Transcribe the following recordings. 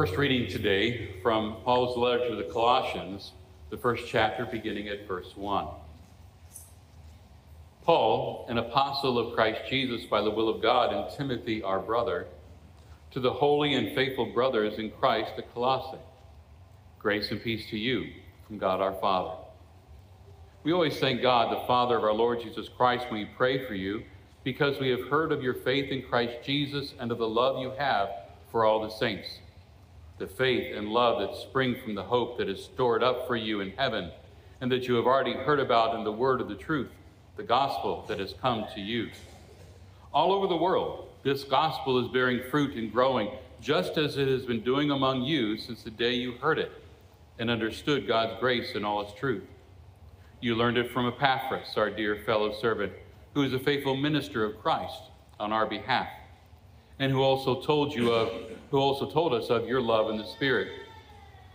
First reading today from Paul's letter to the Colossians, the first chapter beginning at verse 1. Paul, an apostle of Christ Jesus by the will of God, and Timothy, our brother, to the holy and faithful brothers in Christ at Colossae, grace and peace to you from God our Father. We always thank God, the Father of our Lord Jesus Christ, when we pray for you, because we have heard of your faith in Christ Jesus and of the love you have for all the saints the faith and love that spring from the hope that is stored up for you in heaven, and that you have already heard about in the word of the truth, the gospel that has come to you. All over the world, this gospel is bearing fruit and growing, just as it has been doing among you since the day you heard it and understood God's grace and all its truth. You learned it from Epaphras, our dear fellow servant, who is a faithful minister of Christ on our behalf, and who also told you of who also told us of your love in the Spirit.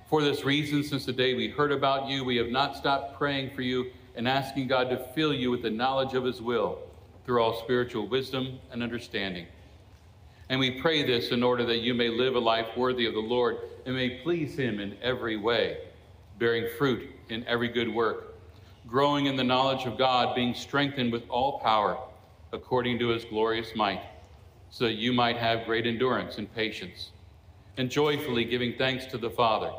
For this reason, since the day we heard about you, we have not stopped praying for you and asking God to fill you with the knowledge of His will through all spiritual wisdom and understanding. And we pray this in order that you may live a life worthy of the Lord and may please Him in every way, bearing fruit in every good work, growing in the knowledge of God, being strengthened with all power according to His glorious might so that you might have great endurance and patience, and joyfully giving thanks to the Father,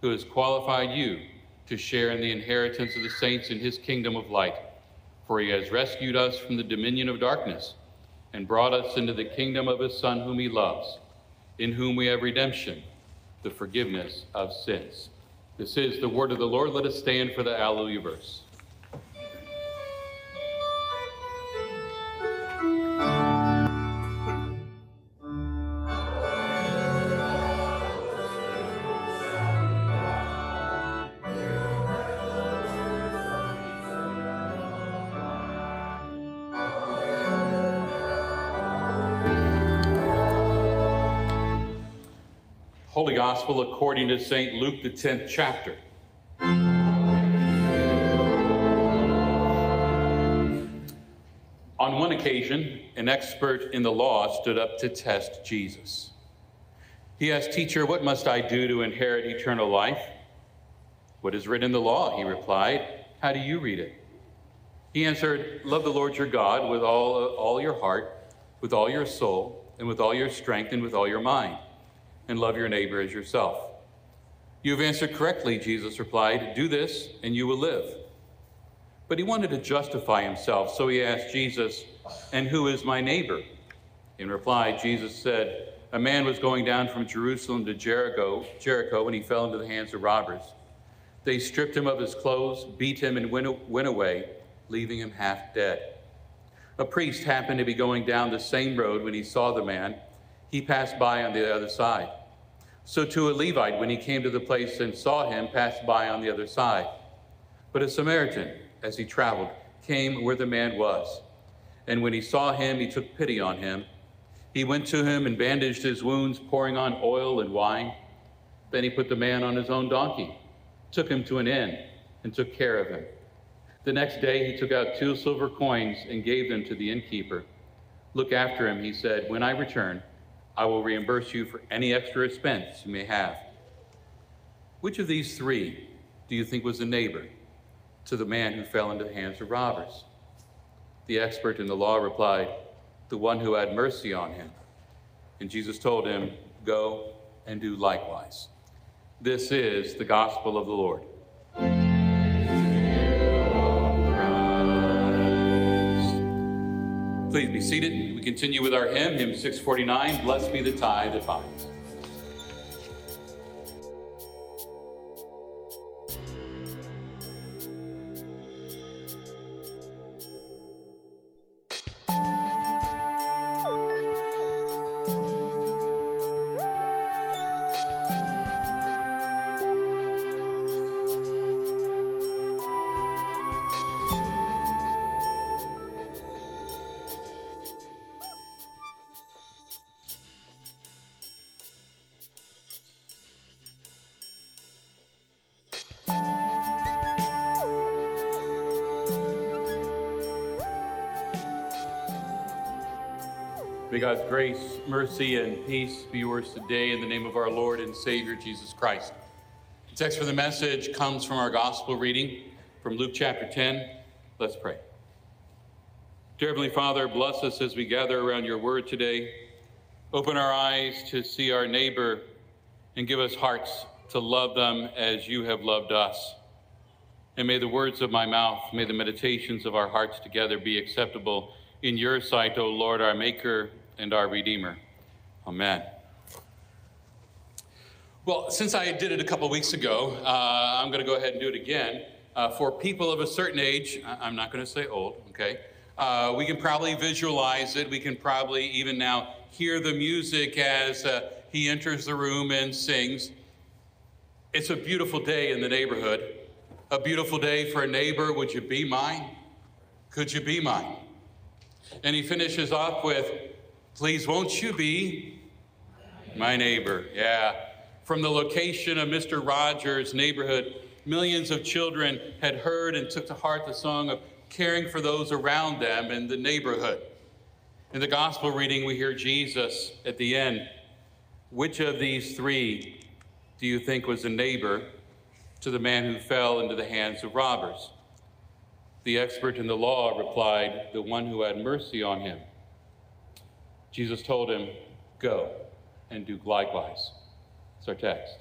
who has qualified you to share in the inheritance of the saints in his kingdom of light. For he has rescued us from the dominion of darkness and brought us into the kingdom of his Son, whom he loves, in whom we have redemption, the forgiveness of sins. This is the word of the Lord. Let us stand for the Alleluia verse. Gospel according to St. Luke, the 10th chapter. On one occasion, an expert in the law stood up to test Jesus. He asked, Teacher, what must I do to inherit eternal life? What is written in the law? He replied. How do you read it? He answered, Love the Lord your God with all, all your heart, with all your soul, and with all your strength, and with all your mind and love your neighbor as yourself. You have answered correctly, Jesus replied. Do this, and you will live. But he wanted to justify himself, so he asked Jesus, And who is my neighbor? In reply, Jesus said, A man was going down from Jerusalem to Jericho, Jericho when he fell into the hands of robbers. They stripped him of his clothes, beat him, and went, went away, leaving him half dead. A priest happened to be going down the same road when he saw the man. He passed by on the other side. So too a Levite, when he came to the place and saw him, passed by on the other side. But a Samaritan, as he traveled, came where the man was. And when he saw him, he took pity on him. He went to him and bandaged his wounds, pouring on oil and wine. Then he put the man on his own donkey, took him to an inn, and took care of him. The next day he took out two silver coins and gave them to the innkeeper. Look after him, he said. When I return, I will reimburse you for any extra expense you may have. Which of these three do you think was a neighbor to the man who fell into the hands of robbers? The expert in the law replied, The one who had mercy on him. And Jesus told him, Go and do likewise. This is the gospel of the Lord. Please be seated. Continue with our hymn, hymn 649, Blessed be the tie that binds. May God's grace, mercy, and peace be yours today in the name of our Lord and Savior Jesus Christ. The text for the message comes from our gospel reading from Luke chapter 10. Let's pray. Dear Heavenly Father, bless us as we gather around your word today. Open our eyes to see our neighbor and give us hearts to love them as you have loved us. And may the words of my mouth, may the meditations of our hearts together be acceptable in your sight, O Lord, our Maker and our Redeemer. Amen. Well, since I did it a couple weeks ago, uh, I'm going to go ahead and do it again. Uh, for people of a certain age, I'm not going to say old, okay? Uh, we can probably visualize it. We can probably even now hear the music as uh, he enters the room and sings. It's a beautiful day in the neighborhood. A beautiful day for a neighbor. Would you be mine? Could you be mine? And he finishes off with, Please, won't you be my neighbor? Yeah. From the location of Mr. Rogers' neighborhood, millions of children had heard and took to heart the song of caring for those around them in the neighborhood. In the gospel reading, we hear Jesus at the end. Which of these three do you think was a neighbor to the man who fell into the hands of robbers? The expert in the law replied, The one who had mercy on him. Jesus told him, Go and do likewise. It's our text.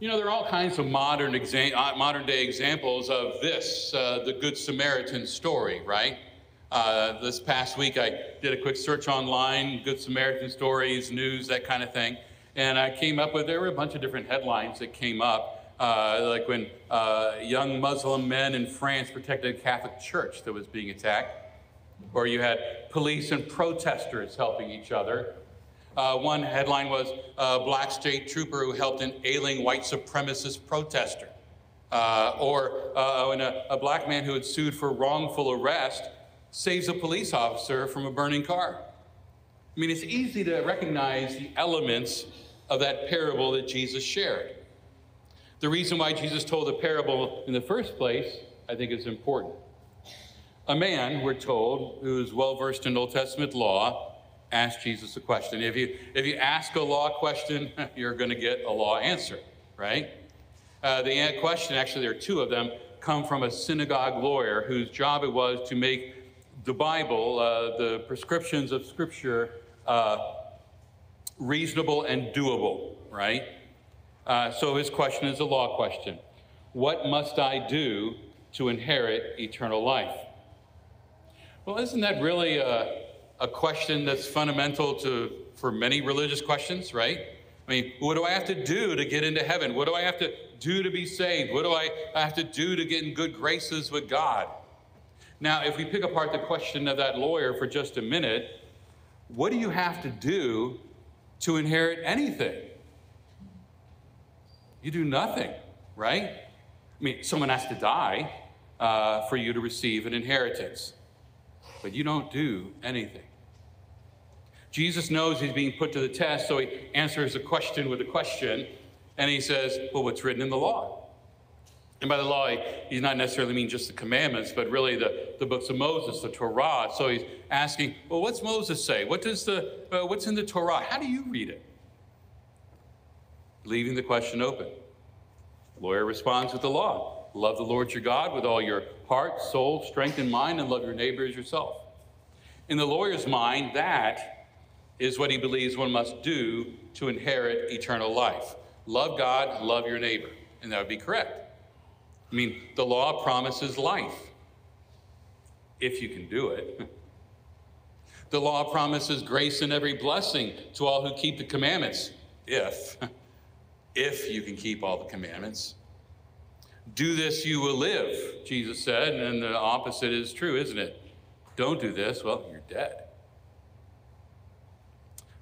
You know, there are all kinds of modern, exa- uh, modern day examples of this, uh, the Good Samaritan story, right? Uh, this past week, I did a quick search online, Good Samaritan stories, news, that kind of thing. And I came up with, there were a bunch of different headlines that came up, uh, like when uh, young Muslim men in France protected a Catholic church that was being attacked, or you had police and protesters helping each other. Uh, one headline was a black state trooper who helped an ailing white supremacist protester. Uh, or uh, a, a black man who had sued for wrongful arrest saves a police officer from a burning car. I mean, it's easy to recognize the elements of that parable that Jesus shared. The reason why Jesus told the parable in the first place, I think, is important. A man, we're told, who is well versed in Old Testament law, asked Jesus a question. If you, if you ask a law question, you're going to get a law answer, right? Uh, the question, actually, there are two of them, come from a synagogue lawyer whose job it was to make the Bible, uh, the prescriptions of Scripture, uh, reasonable and doable, right? Uh, so his question is a law question What must I do to inherit eternal life? Well, isn't that really a, a question that's fundamental to, for many religious questions, right? I mean, what do I have to do to get into heaven? What do I have to do to be saved? What do I have to do to get in good graces with God? Now, if we pick apart the question of that lawyer for just a minute, what do you have to do to inherit anything? You do nothing, right? I mean, someone has to die uh, for you to receive an inheritance but you don't do anything. Jesus knows he's being put to the test, so he answers a question with a question, and he says, Well, what's written in the law? And by the law, he, he's not necessarily mean just the commandments, but really the, the books of Moses, the Torah. So he's asking, Well, what's Moses say? What does the, uh, what's in the Torah? How do you read it? Leaving the question open. The lawyer responds with the law. Love the Lord your God with all your heart, soul, strength, and mind, and love your neighbor as yourself. In the lawyer's mind, that is what he believes one must do to inherit eternal life. Love God, love your neighbor. And that would be correct. I mean, the law promises life, if you can do it. The law promises grace and every blessing to all who keep the commandments, if, if you can keep all the commandments. Do this, you will live, Jesus said, and the opposite is true, isn't it? Don't do this, well, you're dead.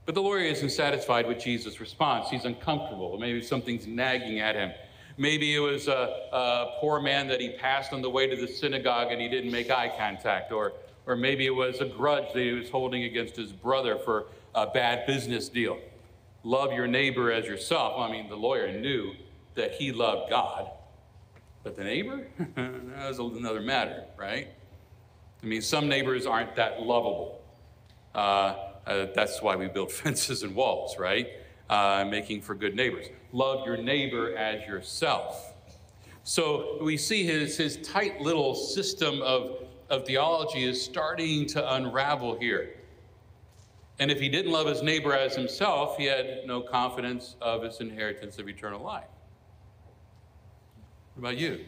But the lawyer isn't satisfied with Jesus' response. He's uncomfortable. Maybe something's nagging at him. Maybe it was a, a, poor man that he passed on the way to the synagogue and he didn't make eye contact. Or, or maybe it was a grudge that he was holding against his brother for a bad business deal. Love your neighbor as yourself. I mean, the lawyer knew that he loved God but the neighbor? That's another matter, right? I mean, some neighbors aren't that lovable. Uh, uh, that's why we build fences and walls, right? Uh, making for good neighbors. Love your neighbor as yourself. So we see his, his tight little system of, of theology is starting to unravel here. And if he didn't love his neighbor as himself, he had no confidence of his inheritance of eternal life. What about you?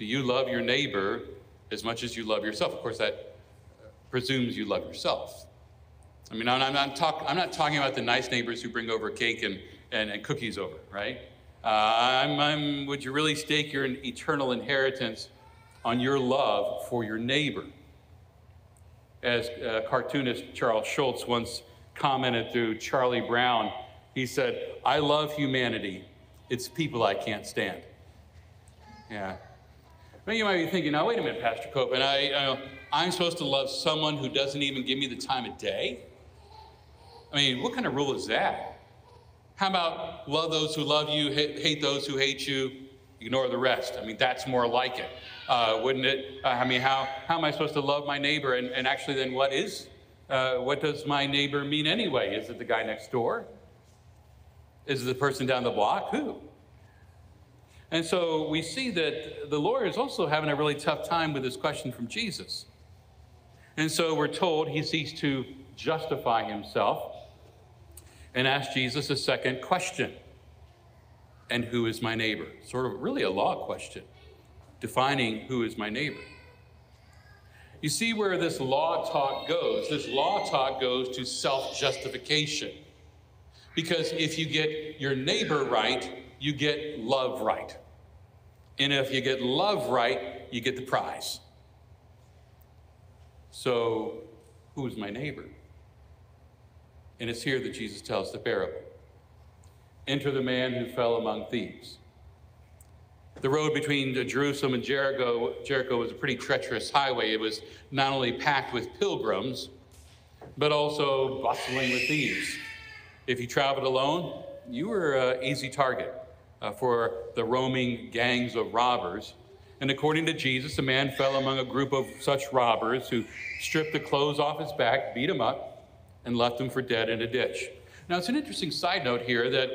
Do you love your neighbor as much as you love yourself? Of course, that presumes you love yourself. I mean, I'm not, talk, I'm not talking about the nice neighbors who bring over cake and, and, and cookies over, right? Uh, I'm, I'm, would you really stake your eternal inheritance on your love for your neighbor? As uh, cartoonist Charles Schulz once commented through Charlie Brown, he said, I love humanity. It's people I can't stand. Yeah. Well, you might be thinking, now, wait a minute, Pastor Koeppen, I, I, I'm supposed to love someone who doesn't even give me the time of day? I mean, what kind of rule is that? How about love those who love you, hate those who hate you, ignore the rest? I mean, that's more like it, uh, wouldn't it? Uh, I mean, how, how am I supposed to love my neighbor? And, and actually, then what is, uh, what does my neighbor mean anyway? Is it the guy next door? Is it the person down the block? Who? And so we see that the lawyer is also having a really tough time with this question from Jesus. And so we're told he seeks to justify himself and ask Jesus a second question And who is my neighbor? Sort of really a law question, defining who is my neighbor. You see where this law talk goes. This law talk goes to self justification. Because if you get your neighbor right, you get love right. And if you get love right, you get the prize. So, who's my neighbor? And it's here that Jesus tells the parable. Enter the man who fell among thieves. The road between Jerusalem and Jericho, Jericho was a pretty treacherous highway. It was not only packed with pilgrims, but also bustling with thieves. If you traveled alone, you were an easy target uh, for the roaming gangs of robbers. And according to Jesus, a man fell among a group of such robbers who stripped the clothes off his back, beat him up, and left him for dead in a ditch. Now, it's an interesting side note here that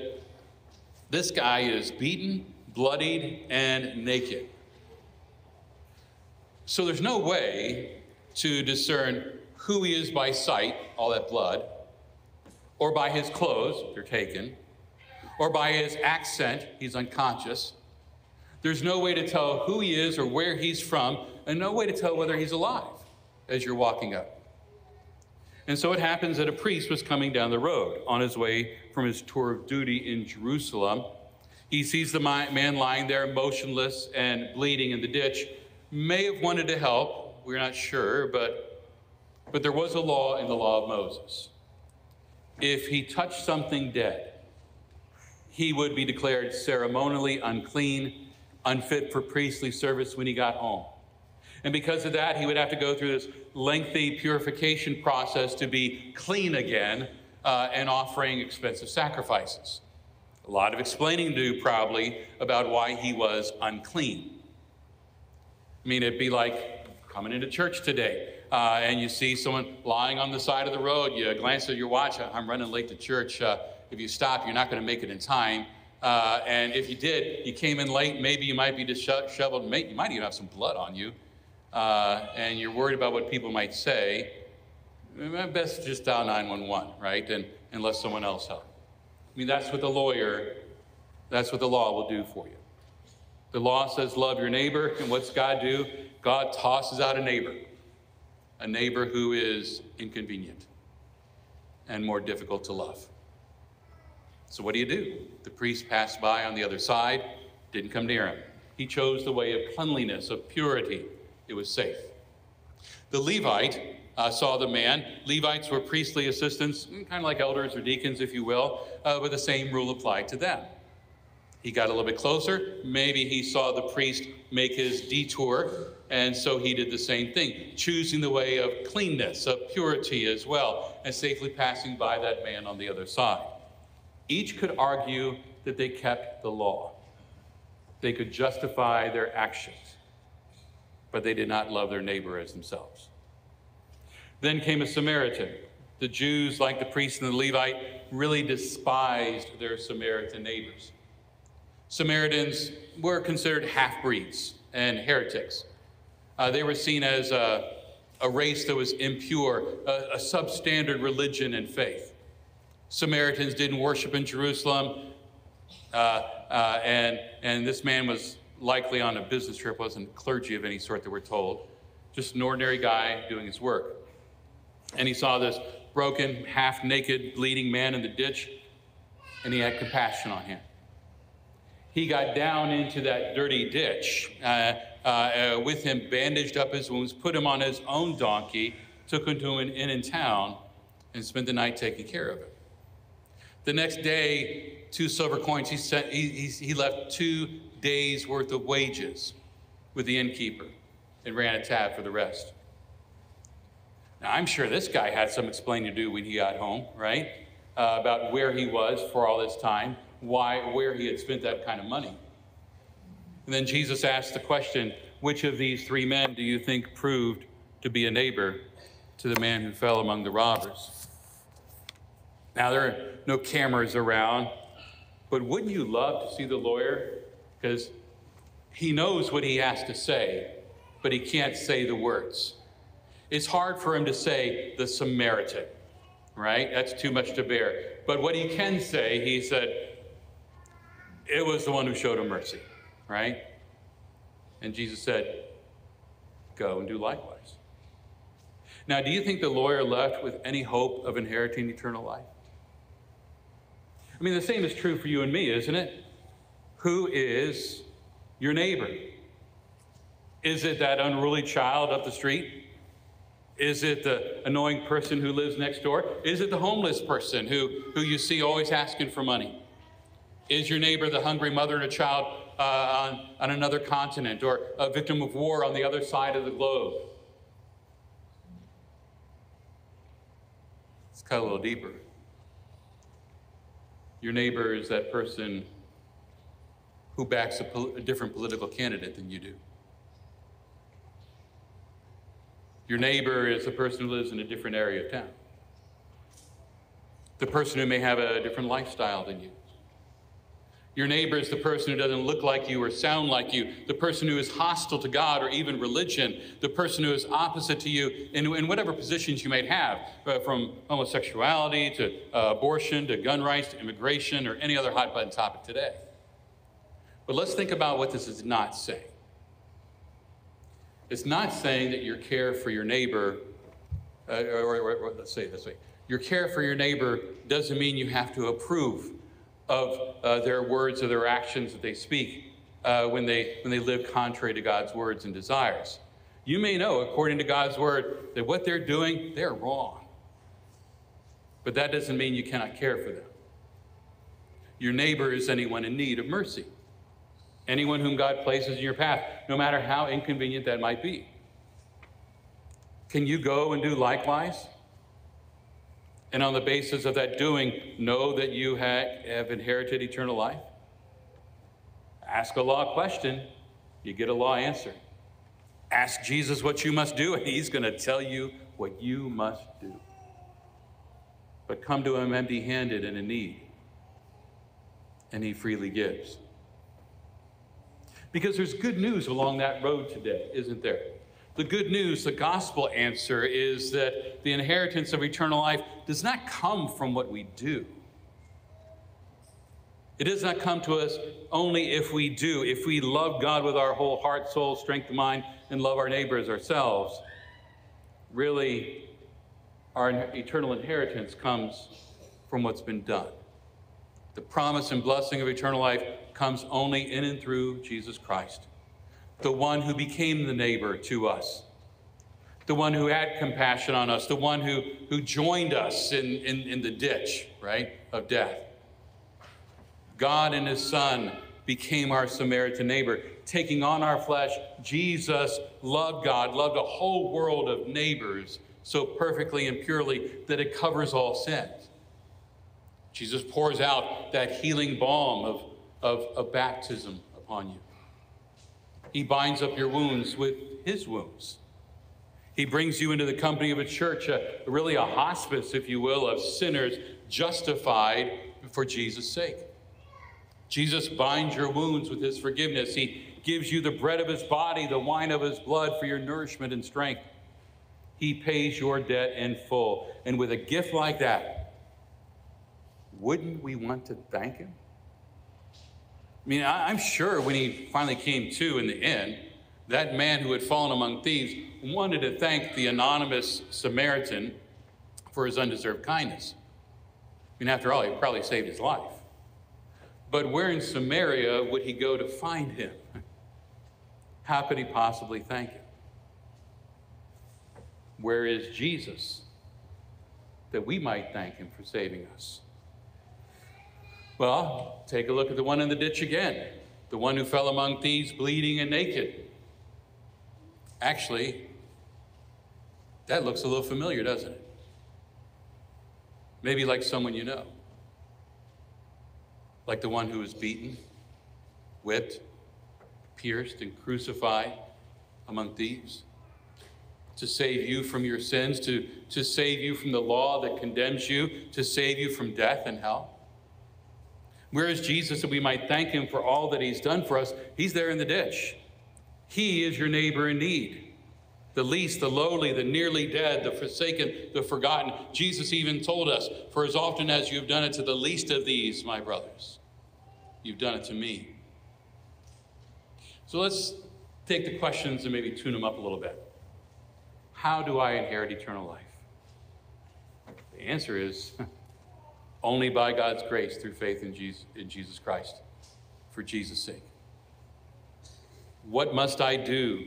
this guy is beaten, bloodied, and naked. So there's no way to discern who he is by sight, all that blood, or by his clothes, if they're taken, or by his accent, he's unconscious. There's no way to tell who he is or where he's from, and no way to tell whether he's alive as you're walking up. And so it happens that a priest was coming down the road on his way from his tour of duty in Jerusalem. He sees the man lying there motionless and bleeding in the ditch. May have wanted to help, we're not sure, but, but there was a law in the law of Moses. If he touched something dead, he would be declared ceremonially unclean, unfit for priestly service when he got home. And because of that, he would have to go through this lengthy purification process to be clean again uh, and offering expensive sacrifices. A lot of explaining to do, probably, about why he was unclean. I mean, it'd be like coming into church today uh, and you see someone lying on the side of the road. You glance at your watch, I'm running late to church. Uh, if you stop, you're not going to make it in time. Uh, and if you did, you came in late, maybe you might be disheveled, you might even have some blood on you, uh, and you're worried about what people might say. Best just dial 911, right? And unless someone else helps. I mean, that's what the lawyer, that's what the law will do for you. The law says love your neighbor, and what's God do? God tosses out a neighbor, a neighbor who is inconvenient and more difficult to love. So what do you do? The priest passed by on the other side, didn't come near him. He chose the way of cleanliness, of purity. It was safe. The Levite uh, saw the man. Levites were priestly assistants, mm, kind of like elders or deacons, if you will, uh, but the same rule applied to them. He got a little bit closer. Maybe he saw the priest make his detour, and so he did the same thing, choosing the way of cleanness, of purity as well, and safely passing by that man on the other side. Each could argue that they kept the law. They could justify their actions, but they did not love their neighbor as themselves. Then came a Samaritan. The Jews, like the priest and the Levite, really despised their Samaritan neighbors. Samaritans were considered half breeds and heretics. Uh, they were seen as a, a, race that was impure, a, a substandard religion and faith. Samaritans didn't worship in Jerusalem. Uh, uh, and, and this man was likely on a business trip, wasn't clergy of any sort that we're told, just an ordinary guy doing his work. And he saw this broken, half naked, bleeding man in the ditch, and he had compassion on him. He got down into that dirty ditch uh, uh, uh with him, bandaged up his wounds, put him on his own donkey, took him to an inn in town, and spent the night taking care of him. The next day, two silver coins, he, sent, he, he, he left two days' worth of wages with the innkeeper and ran a tab for the rest. Now, I'm sure this guy had some explaining to do when he got home, right? Uh, about where he was for all this time, why, where he had spent that kind of money. And then Jesus asked the question which of these three men do you think proved to be a neighbor to the man who fell among the robbers? Now, there are no cameras around, but wouldn't you love to see the lawyer? Because he knows what he has to say, but he can't say the words. It's hard for him to say the Samaritan, right? That's too much to bear. But what he can say, he said, it was the one who showed him mercy, right? And Jesus said, go and do likewise. Now, do you think the lawyer left with any hope of inheriting eternal life? I mean, the same is true for you and me, isn't it? Who is your neighbor? Is it that unruly child up the street? Is it the annoying person who lives next door? Is it the homeless person who, who you see always asking for money? Is your neighbor the hungry mother and a child uh, on, on another continent or a victim of war on the other side of the globe? Let's cut a little deeper. Your neighbor is that person who backs a, pol- a different political candidate than you do. Your neighbor is the person who lives in a different area of town. The person who may have a different lifestyle than you. Your neighbor is the person who doesn't look like you or sound like you, the person who is hostile to God or even religion, the person who is opposite to you in, in whatever positions you might have, uh, from homosexuality to uh, abortion to gun rights to immigration or any other hot button topic today. But let's think about what this is not saying. It's not saying that your care for your neighbor, uh, or, or, or, let's say it this way your care for your neighbor doesn't mean you have to approve of uh, their words or their actions that they speak uh, when, they, when they live contrary to God's words and desires. You may know, according to God's word, that what they're doing, they're wrong. But that doesn't mean you cannot care for them. Your neighbor is anyone in need of mercy anyone whom God places in your path, no matter how inconvenient that might be. Can you go and do likewise? And on the basis of that doing, know that you have inherited eternal life? Ask a law question, you get a law answer. Ask Jesus what you must do, and he's going to tell you what you must do. But come to him empty handed and in need, and he freely gives. Because there's good news along that road today, isn't there? The good news, the gospel answer is that the inheritance of eternal life does not come from what we do. It does not come to us only if we do, if we love God with our whole heart, soul, strength, of mind, and love our neighbors ourselves. Really, our eternal inheritance comes from what's been done. The promise and blessing of eternal life comes only in and through Jesus Christ, the one who became the neighbor to us, the one who had compassion on us, the one who, who joined us in, in, in the ditch, right, of death. God and his Son became our Samaritan neighbor. Taking on our flesh, Jesus loved God, loved a whole world of neighbors so perfectly and purely that it covers all sins. Jesus pours out that healing balm of of, of baptism upon you. He binds up your wounds with his wounds. He brings you into the company of a church, a, really a hospice, if you will, of sinners justified for Jesus' sake. Jesus binds your wounds with his forgiveness. He gives you the bread of his body, the wine of his blood for your nourishment and strength. He pays your debt in full. And with a gift like that, wouldn't we want to thank him? I mean, I, am sure when he finally came to in the end, that man who had fallen among thieves wanted to thank the anonymous Samaritan for his undeserved kindness. I mean, after all, he probably saved his life. But where in Samaria would he go to find him? How could he possibly thank him? Where is Jesus that we might thank him for saving us? Well, take a look at the one in the ditch again, the one who fell among thieves, bleeding and naked. Actually, that looks a little familiar, doesn't it? Maybe like someone you know. Like the one who was beaten, whipped, pierced, and crucified among thieves to save you from your sins, to, to save you from the law that condemns you, to save you from death and hell. Where is Jesus that we might thank him for all that he's done for us? He's there in the ditch. He is your neighbor in need. The least, the lowly, the nearly dead, the forsaken, the forgotten. Jesus even told us, For as often as you have done it to the least of these, my brothers, you've done it to me. So let's take the questions and maybe tune them up a little bit. How do I inherit eternal life? The answer is only by God's grace through faith in Jesus, in Jesus Christ, for Jesus' sake. What must I do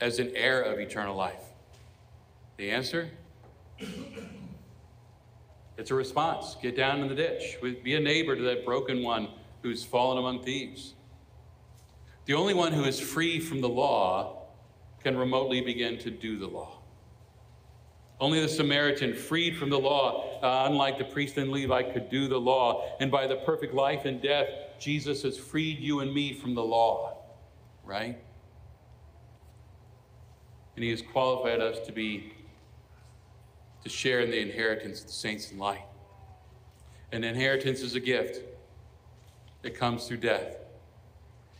as an heir of eternal life? The answer? It's a response. Get down in the ditch. Be a neighbor to that broken one who's fallen among thieves. The only one who is free from the law can remotely begin to do the law. Only the Samaritan, freed from the law, uh, unlike the priest and Levite, could do the law. And by the perfect life and death, Jesus has freed you and me from the law, right? And he has qualified us to be, to share in the inheritance of the saints in light. An inheritance is a gift. It comes through death.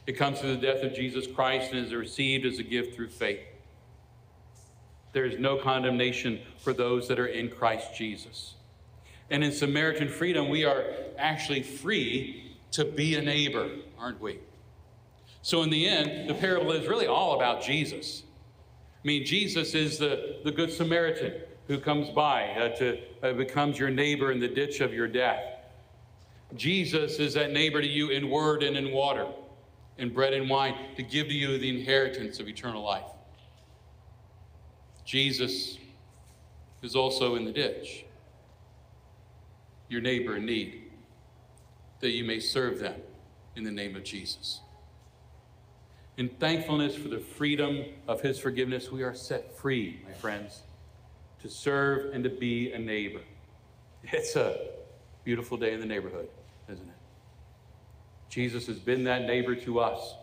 It comes through the death of Jesus Christ and is received as a gift through faith. There is no condemnation for those that are in Christ Jesus. And in Samaritan freedom, we are actually free to be a neighbor, aren't we? So, in the end, the parable is really all about Jesus. I mean, Jesus is the, the Good Samaritan who comes by uh, to uh, becomes your neighbor in the ditch of your death. Jesus is that neighbor to you in word and in water, in bread and wine, to give to you the inheritance of eternal life. Jesus is also in the ditch, your neighbor in need, that you may serve them in the name of Jesus. In thankfulness for the freedom of his forgiveness, we are set free, my friends, to serve and to be a neighbor. It's a beautiful day in the neighborhood, isn't it? Jesus has been that neighbor to us.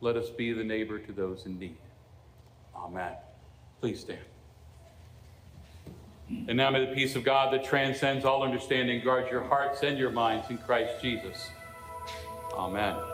Let us be the neighbor to those in need. Amen. Please stand. And now may the peace of God that transcends all understanding guard your hearts and your minds in Christ Jesus. Amen.